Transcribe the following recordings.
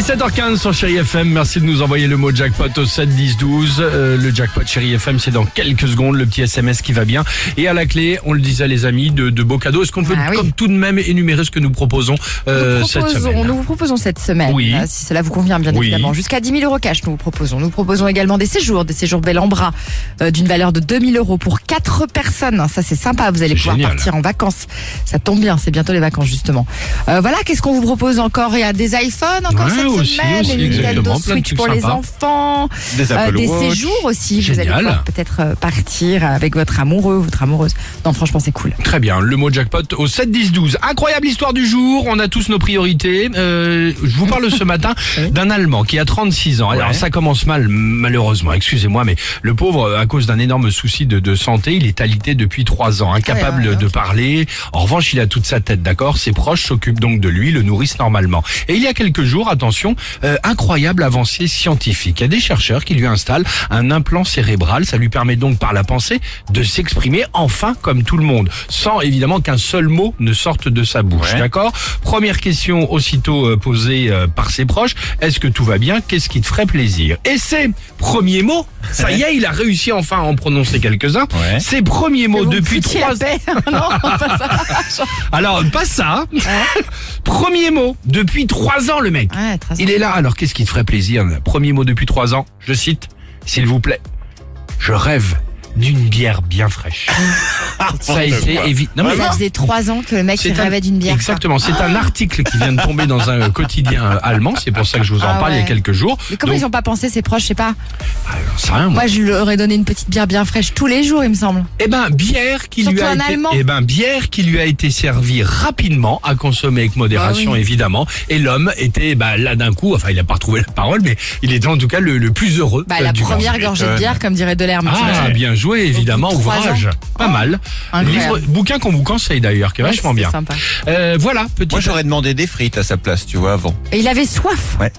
Est 7h15 sur Chéri FM. Merci de nous envoyer le mot jackpot au 7 10 12. Euh, le jackpot Chéri FM, c'est dans quelques secondes le petit SMS qui va bien. Et à la clé, on le disait les amis, de, de beaux cadeaux. Est-ce qu'on peut Ah oui. comme tout de même énumérer ce que nous proposons euh, nous, cette semaine? nous vous proposons cette semaine, Oui. euh, si cela vous convient bien Oui. évidemment, jusqu'à 10 000 euros cash nous vous proposons. Nous proposons également des séjours, des séjours bel en bras euh, d'une valeur de 2 000 euros pour 4 personnes. Ça c'est sympa, vous allez pouvoir génial. partir en vacances. Ça tombe bien, c'est bientôt les vacances justement. Euh, voilà, qu'est-ce qu'on vous propose encore? Il y a des iPhones encore Ouais, cette aussi, semaine, aussi, des Nintendo exactement, plein de Switch pour les sympas. enfants, Des euh, des séjours aussi. Vous Génial. allez pouvoir peut-être euh, partir avec votre amoureux, votre amoureuse. Non, franchement c'est cool. Très bien, le mot jackpot au 7 10 12. Incroyable histoire du jour, on a tous nos priorités. Euh, je vous parle ce matin d'un Allemand qui a 36 ans. Alors ça commence mal, malheureusement, excusez-moi, mais le pauvre, à cause d'un énorme souci de, de santé, il est alité depuis 3 ans, incapable Ouais, ouais, de parler. En revanche, il a toute sa tête, d'accord? Ses proches s'occupent donc de lui, le nourrissent normalement. Et il y a quelques jours, attention, euh, incroyable avancée scientifique. Il y a des chercheurs qui lui installent un implant cérébral, ça lui permet donc par la pensée de s'exprimer enfin comme tout le monde, sans évidemment qu'un seul mot ne sorte de sa bouche, Ouais. d'accord? Première question aussitôt euh, posée euh, par ses proches, est-ce que tout va bien? Qu'est-ce qui te ferait plaisir? Et ses premiers mots, ça y est, il a réussi enfin à en prononcer quelques-uns. Ouais. Ses premiers mots depuis trois non, pas ça. alors, pas ça. Premier mot, depuis trois ans, le mec. Ouais, Il est là. Alors, qu'est-ce qui te ferait plaisir Premier mot depuis trois ans? Je cite, s'il vous plaît. Je rêve d'une bière bien fraîche. ça a été évident. Ça faisait trois ans que le mec il un- rêvait d'une bière. quoi. Exactement. C'est un article qui vient de tomber dans un quotidien euh, allemand. C'est pour ça que je vous en Ah parle il y a ouais. quelques jours. Mais comment Donc, ils ont pas pensé ses proches, je sais pas. ah, j'en sais rien, moi. Moi, je lui aurais donné une petite bière bien fraîche tous les jours, il me semble. Eh ben, bière qui Surtout lui a un été, Allemand. eh ben, bière qui lui a été servie rapidement, à consommer avec modération Ah oui. évidemment. Et l'homme était, bah, là d'un coup, enfin, il a pas retrouvé la parole, mais il était en tout cas le, le plus heureux. Bah, euh, la du première gorgée de bière, comme dirait Delerme. Ah, bien joué, évidemment, ouvrage. Pas Oh, mal. Livre, bouquin qu'on vous conseille d'ailleurs, qui est Ouais, vachement c'est bien. sympa. Euh, voilà, petit. Moi, j'aurais demandé des frites à sa place, tu vois, avant. Et il avait soif. Ouais.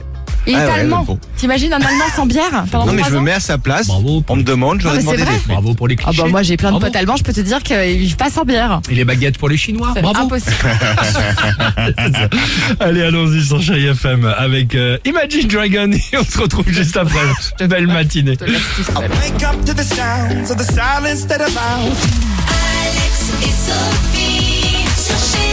Il Ah est ouais, allemand. bon. T'imagines un Allemand sans bière pendant Non, mais je me mets à sa place. Bravo. On me demande, j'aurais demandé des frites. Bravo pour les Ah clichés. bah moi j'ai plein de Bravo. potes allemands, je peux te dire qu'ils vivent pas sans bière. Et les baguettes pour les Chinois. C'est Bravo. impossible. Allez, allons-y sur Chéri FM avec euh, Imagine Dragon et on se retrouve juste après. Belle matinée. Je te laisse tout seul. Wake up to the sounds of the silence that allows Alex et Sophie sur Chérie